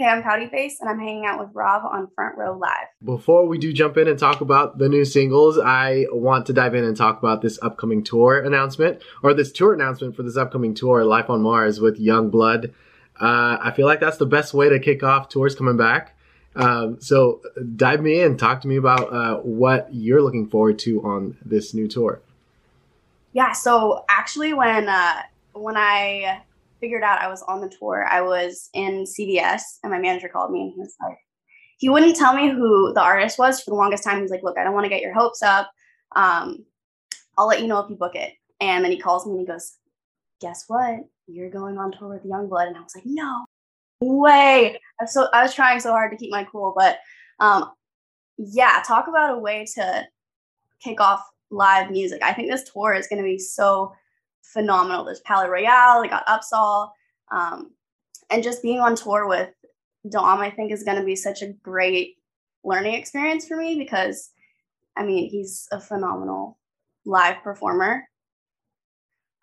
Hey, I'm Pouty Face, and I'm hanging out with Rob on Front Row Live. Before we do jump in and talk about the new singles, I want to dive in and talk about this upcoming tour announcement, or this tour announcement for this upcoming tour, Life on Mars with Yungblud. Uh, I feel like that's the best way to kick off tours coming back. Um, so dive me in, talk to me about uh, what you're looking forward to on this new tour. Yeah, so actually, when uh, when I figured out I was on the tour, I was in CVS and my manager called me and he was like, he wouldn't tell me who the artist was for the longest time. He's like, look, I don't want to get your hopes up. Um, I'll let you know if you book it. And then he calls me and he goes, guess what? You're going on tour with Yungblud. And I was like, no way. So I was trying so hard to keep my cool, but um, yeah, talk about a way to kick off live music. I think this tour is going to be so phenomenal. There's Palaye Royale, they got Upsahl, um, and just being on tour with Dom, I think is going to be such a great learning experience for me because, I mean, he's a phenomenal live performer.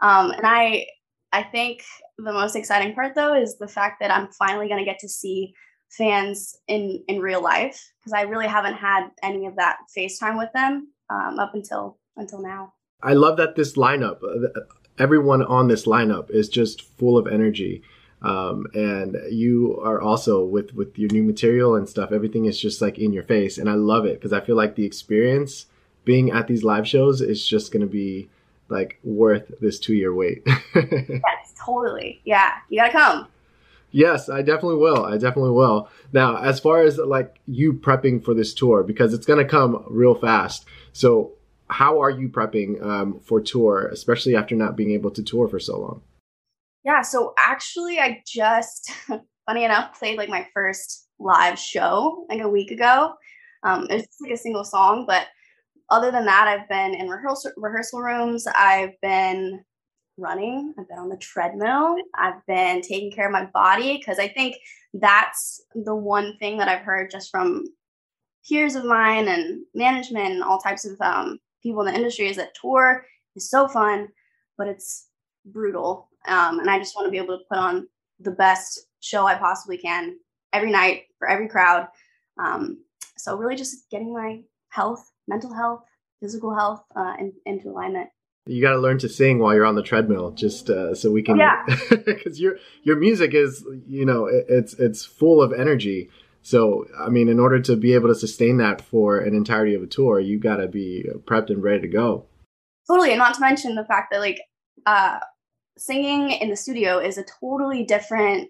Um, and I, I think the most exciting part though is the fact that I'm finally going to get to see fans in in real life because I really haven't had any of that FaceTime with them um, up until until now. I love that this lineup, uh, everyone on this lineup is just full of energy. Um, and you are also with with your new material and stuff. Everything is just like in your face, and I love it because I feel like the experience being at these live shows is just going to be like worth this two year wait. yes, totally. Yeah, you gotta come. Yes, I definitely will. I definitely will. Now, as far as like you prepping for this tour, because it's gonna come real fast. So, how are you prepping um, for tour, especially after not being able to tour for so long? Yeah, so actually, I just, funny enough, played like my first live show like a week ago. Um, it's like a single song, but other than that, I've been in rehearsal rehearsal rooms. I've been running. I've been on the treadmill. I've been taking care of my body because I think that's the one thing that I've heard just from peers of mine and management and all types of um, people in the industry is that tour is so fun, but it's brutal. Um, and I just want to be able to put on the best show I possibly can every night for every crowd. Um, so really just getting my health mental health, physical health uh, in, into alignment. You got to learn to sing while you're on the treadmill, just uh, so we can. Yeah. Because your your music is, you know, it, it's it's full of energy. So I mean, in order to be able to sustain that for an entirety of a tour, you've got to be prepped and ready to go. Totally, and not to mention the fact that like uh, singing in the studio is a totally different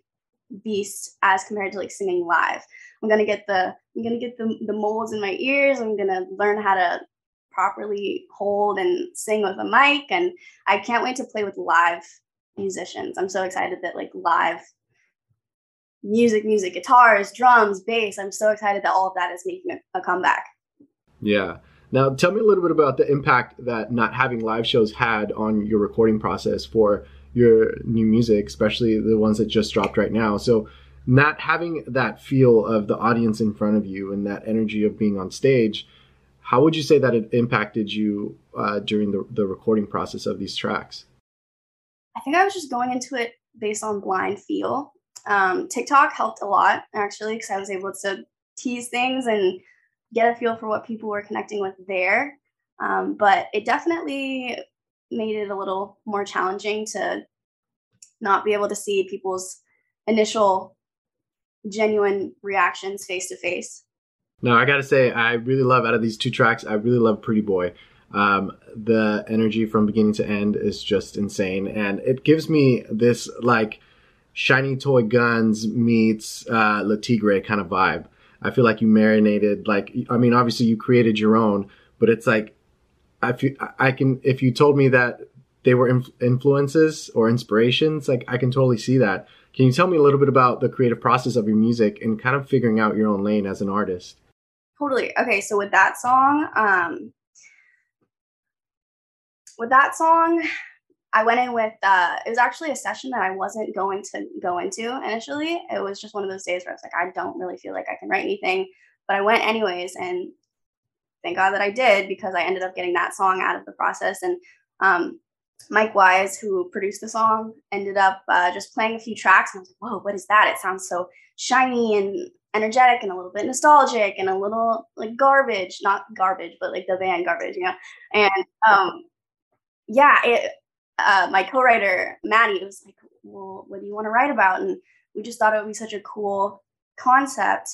beast as compared to like singing live. I'm gonna get the I'm gonna get the the moles in my ears. I'm gonna learn how to properly hold and sing with a mic, and I can't wait to play with live musicians. I'm so excited that like live music, music, guitars, drums, bass. I'm so excited that all of that is making a, a comeback. Yeah. Now, tell me a little bit about the impact that not having live shows had on your recording process for your new music, especially the ones that just dropped right now. So, not having that feel of the audience in front of you and that energy of being on stage, how would you say that it impacted you uh, during the, the recording process of these tracks? I think I was just going into it based on blind feel. Um, TikTok helped a lot actually because I was able to tease things and get a feel for what people were connecting with there. Um, but it definitely made it a little more challenging to not be able to see people's initial genuine reactions face to face. No, I gotta say, I really love out of these two tracks, I really love Pretty Boy. Um, the energy from beginning to end is just insane, and it gives me this like shiny toy guns meets uh, Le Tigre kind of vibe. I feel like you marinated, like I mean, obviously you created your own, but it's like I feel I can if you told me that they were inf- influences or inspirations, like I can totally see that. Can you tell me a little bit about the creative process of your music and kind of figuring out your own lane as an artist? Totally. Okay, so with that song, um, with that song, I went in with uh, it was actually a session that I wasn't going to go into initially. It was just one of those days where I was like, I don't really feel like I can write anything, but I went anyways, and thank God that I did because I ended up getting that song out of the process. And um, Mike Wise, who produced the song, ended up uh, just playing a few tracks. And I was like, whoa, what is that? It sounds so shiny and energetic and a little bit nostalgic and a little like garbage, not garbage, but like the band garbage, you know? And um, yeah, it, uh, my co-writer, Maddie, was like, well, what do you want to write about? And we just thought it would be such a cool concept.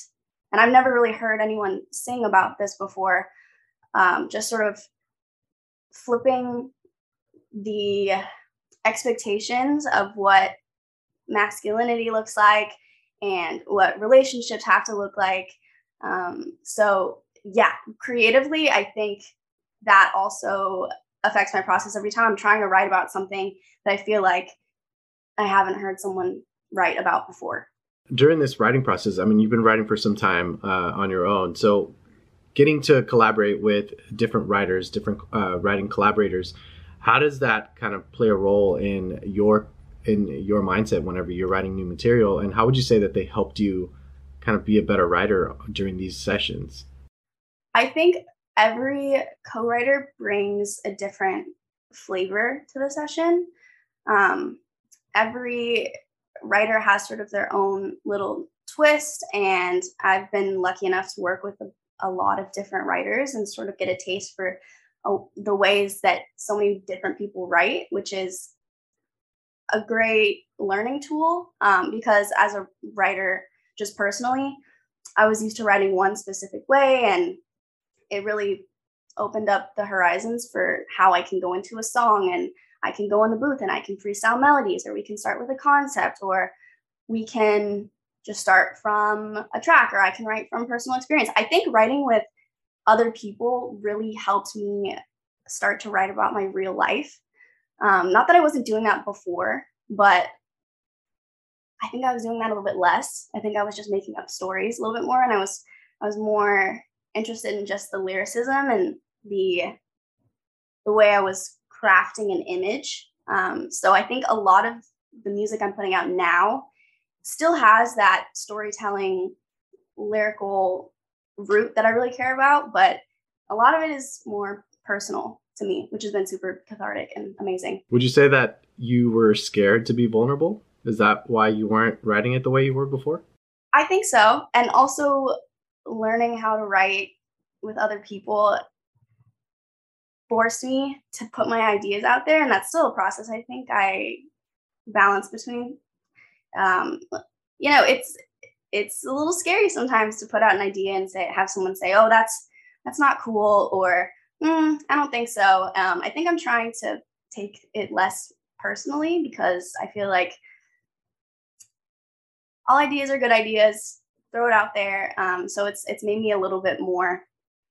And I've never really heard anyone sing about this before. Um, just sort of flipping the expectations of what masculinity looks like and what relationships have to look like. Um, so, yeah, creatively, I think that also affects my process every time I'm trying to write about something that I feel like I haven't heard someone write about before. During this writing process, I mean, you've been writing for some time uh, on your own. So, getting to collaborate with different writers, different uh, writing collaborators, how does that kind of play a role in your in your mindset whenever you're writing new material? And how would you say that they helped you kind of be a better writer during these sessions? I think every co-writer brings a different flavor to the session. Um, every writer has sort of their own little twist, and I've been lucky enough to work with a, a lot of different writers and sort of get a taste for uh, the ways that so many different people write, which is a great learning tool um, because as a writer, just personally, I was used to writing one specific way, and it really opened up the horizons for how I can go into a song and I can go in the booth and I can freestyle melodies, or we can start with a concept, or we can just start from a track, or I can write from personal experience. I think writing with other people really helped me start to write about my real life. Um, not that I wasn't doing that before, but I think I was doing that a little bit less. I think I was just making up stories a little bit more, and I was I was more interested in just the lyricism and the the way I was crafting an image. Um, so I think a lot of the music I'm putting out now still has that storytelling, lyrical root that I really care about, but a lot of it is more personal to me, which has been super cathartic and amazing. Would you say that you were scared to be vulnerable? Is that why you weren't writing it the way you were before? I think so. And also learning how to write with other people forced me to put my ideas out there. And that's still a process I think I balance between. Um, you know, it's it's a little scary sometimes to put out an idea and say have someone say, "Oh, that's that's not cool," or mm, "I don't think so." Um, I think I'm trying to take it less personally because I feel like all ideas are good ideas. Throw it out there. Um, so it's it's made me a little bit more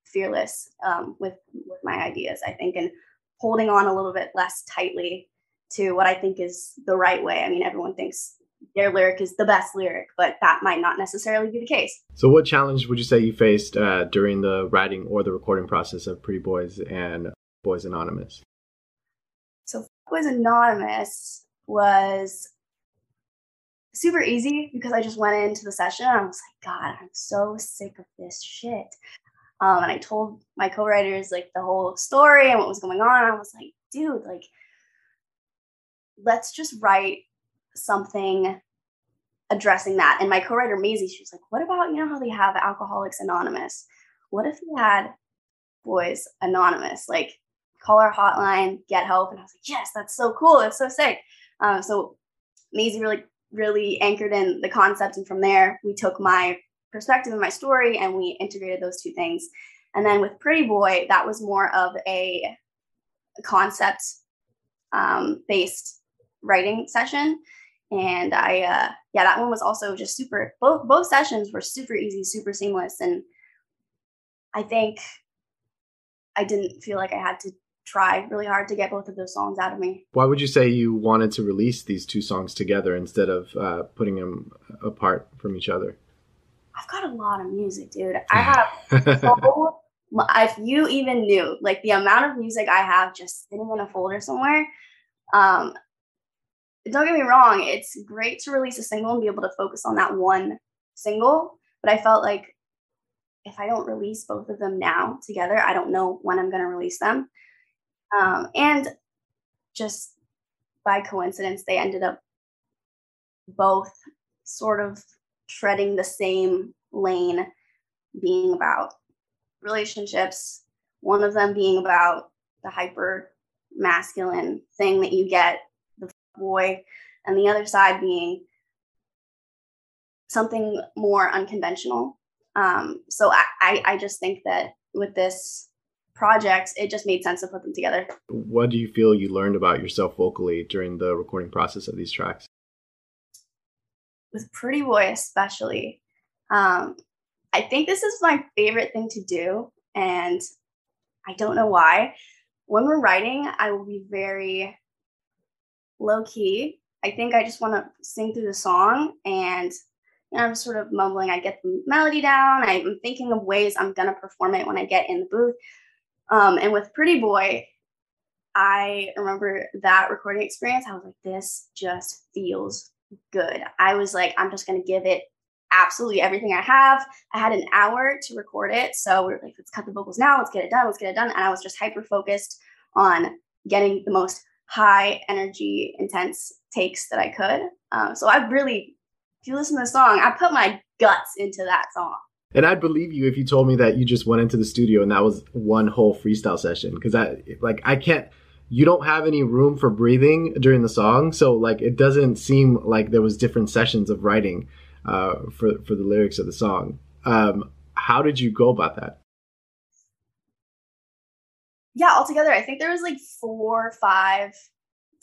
fearless um, with with my ideas. I think and holding on a little bit less tightly to what I think is the right way. I mean, everyone thinks their lyric is the best lyric, but that might not necessarily be the case. So, what challenge would you say you faced uh, during the writing or the recording process of Pretty Boys and Boys Anonymous? So, Boys Anonymous was super easy because I just went into the session I was like, God, I'm so sick of this shit. Um, and I told my co-writers like the whole story and what was going on. I was like, dude, like, let's just write something addressing that. And my co-writer Maisie, she was like, what about, you know how they have Alcoholics Anonymous? What if we had Boys Anonymous? Like call our hotline, get help. And I was like, yes, that's so cool. It's so sick. Um, so Maisie really, really anchored in the concept. And from there, we took my perspective and my story and we integrated those two things. And then with Pretty Boy, that was more of a concept um, based writing session and I uh, yeah that one was also just super both both sessions were super easy super seamless and I think I didn't feel like I had to try really hard to get both of those songs out of me. Why would you say you wanted to release these two songs together instead of uh, putting them apart from each other? I've got a lot of music, dude. I have so if you even knew like the amount of music I have just sitting in a folder somewhere, um, don't get me wrong, it's great to release a single and be able to focus on that one single. But I felt like if I don't release both of them now together, I don't know when I'm going to release them. Um, and just by coincidence, they ended up both sort of treading the same lane, being about relationships, one of them being about the hyper masculine thing that you get, the boy, and the other side being something more unconventional. Um, so I, I, I just think that with this project, it just made sense to put them together. What do you feel you learned about yourself vocally during the recording process of these tracks? With Pretty Boy, especially, um, I think this is my favorite thing to do, and I don't know why. When we're writing, I will be very low key. I think I just want to sing through the song and you know, I'm sort of mumbling. I get the melody down. I'm thinking of ways I'm going to perform it when I get in the booth. Um, and with Pretty Boy, I remember that recording experience. I was like, this just feels good. I was like, I'm just going to give it absolutely everything I have. I had an hour to record it. So we are like, let's cut the vocals now. Let's get it done. Let's get it done. And I was just hyper focused on getting the most high energy, intense takes that I could. Um, so I really, if you listen to the song, I put my guts into that song. And I'd believe you if you told me that you just went into the studio and that was one whole freestyle session. Cause I, like, I can't, you don't have any room for breathing during the song. So, like, it doesn't seem like there was different sessions of writing uh, for for the lyrics of the song. Um, how did you go about that? Yeah, altogether, I think there was like four or five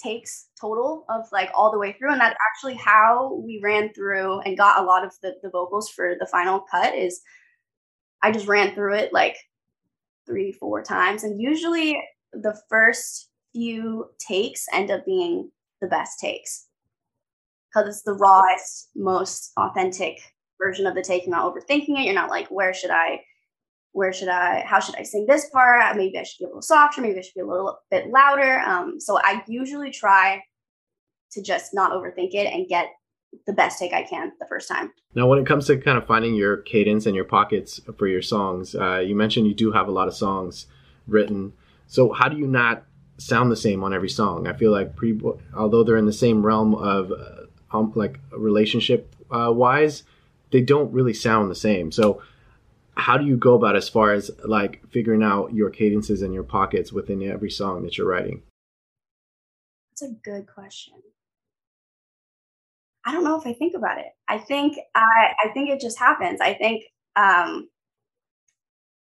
takes total of like all the way through, and that's actually how we ran through and got a lot of the, the vocals for the final cut. Is I just ran through it like three, four times, and usually the first few takes end up being the best takes because it's the rawest, most authentic version of the take. You're not overthinking it. You're not like, where should I, where should I, how should I sing this part? Maybe I should be a little softer. Maybe I should be a little bit louder. Um, so I usually try to just not overthink it and get the best take I can the first time. Now, when it comes to kind of finding your cadence and your pockets for your songs, uh, you mentioned you do have a lot of songs written. So how do you not sound the same on every song? I feel like pre, although they're in the same realm of uh, um, like relationship uh, wise, they don't really sound the same. So how do you go about as far as like figuring out your cadences and your pockets within every song that you're writing? That's a good question. I don't know if I think about it. I think I I think it just happens. I think um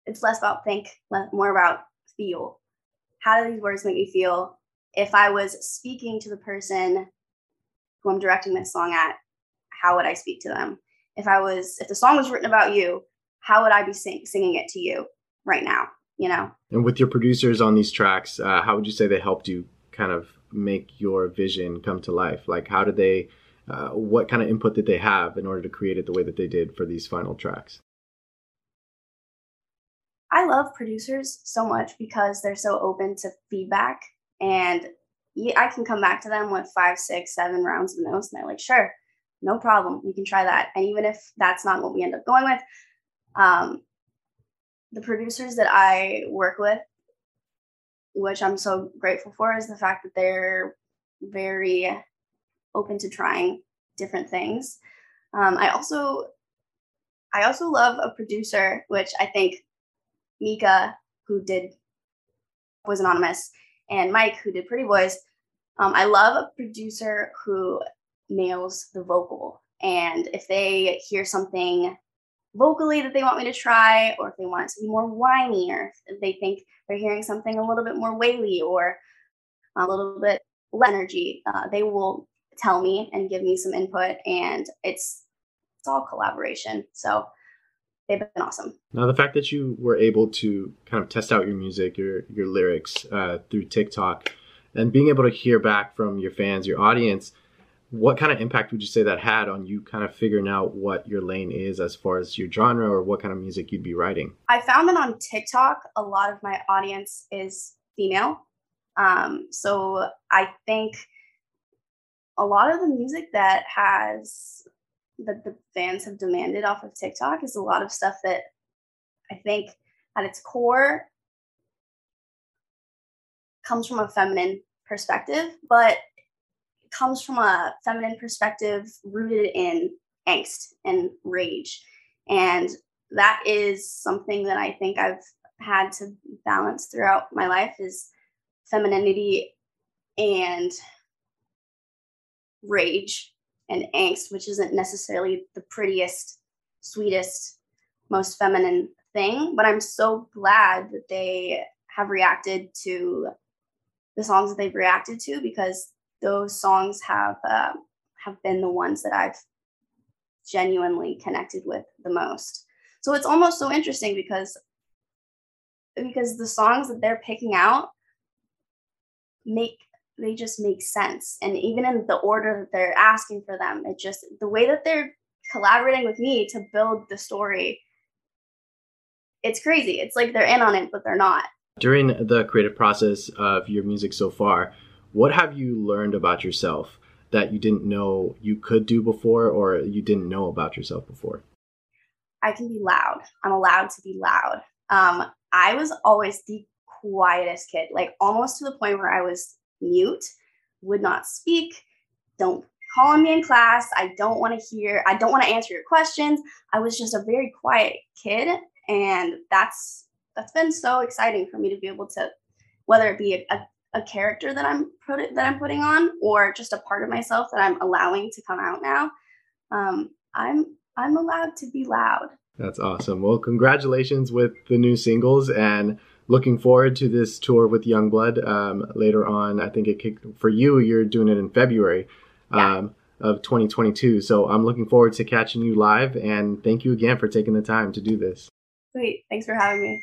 it's less about think, more about feel. How do these words make me feel? If I was speaking to the person who I'm directing this song at, how would I speak to them? If I was, if the song was written about you, how would I be sing, singing it to you right now? You know. And with your producers on these tracks, uh, how would you say they helped you kind of make your vision come to life? Like, how did they? Uh, what kind of input did they have in order to create it the way that they did for these final tracks? I love producers so much because they're so open to feedback and I can come back to them with five, six, seven rounds of notes, and they're like, sure, no problem, we can try that. And even if that's not what we end up going with, um, the producers that I work with, which I'm so grateful for, is the fact that they're very open to trying different things. Um, I also, I also love a producer, which I think Mika, who did was anonymous, and Mike, who did Pretty Boys, um, I love a producer who nails the vocal. And if they hear something vocally that they want me to try, or if they want it to be more whiny, or if they think they're hearing something a little bit more waily or a little bit less energy, uh, they will tell me and give me some input. And it's it's all collaboration. So they've been awesome. Now, the fact that you were able to kind of test out your music, your your lyrics uh, through TikTok and being able to hear back from your fans, your audience, what kind of impact would you say that had on you kind of figuring out what your lane is as far as your genre or what kind of music you'd be writing? I found that on TikTok, a lot of my audience is female. Um, so I think a lot of the music that has that the fans have demanded off of TikTok is a lot of stuff that I think at its core comes from a feminine perspective, but comes from a feminine perspective rooted in angst and rage. And that is something that I think I've had to balance throughout my life is femininity and rage and angst, which isn't necessarily the prettiest, sweetest, most feminine thing. But I'm so glad that they have reacted to the songs that they've reacted to because those songs have uh, have been the ones that I've genuinely connected with the most. So it's almost so interesting because because the songs that they're picking out make they just make sense. And even in the order that they're asking for them it just the way that they're collaborating with me to build the story it's crazy. It's like they're in on it but they're not. During the creative process of your music so far what have you learned about yourself that you didn't know you could do before or you didn't know about yourself before i can be loud i'm allowed to be loud um, i was always the quietest kid like almost to the point where i was mute, would not speak, don't call on me in class. I don't want to hear, I don't want to answer your questions. I was just a very quiet kid. And that's that's been so exciting for me to be able to, whether it be a, a, a character that I'm put, that I'm putting on or just a part of myself that I'm allowing to come out now. Um, I'm I'm allowed to be loud. That's awesome. Well, congratulations with the new singles and looking forward to this tour with Yungblud um, later on. I think it kicked for you. You're doing it in February yeah. um, of 2022. So I'm looking forward to catching you live. And thank you again for taking the time to do this. Sweet. Thanks for having me.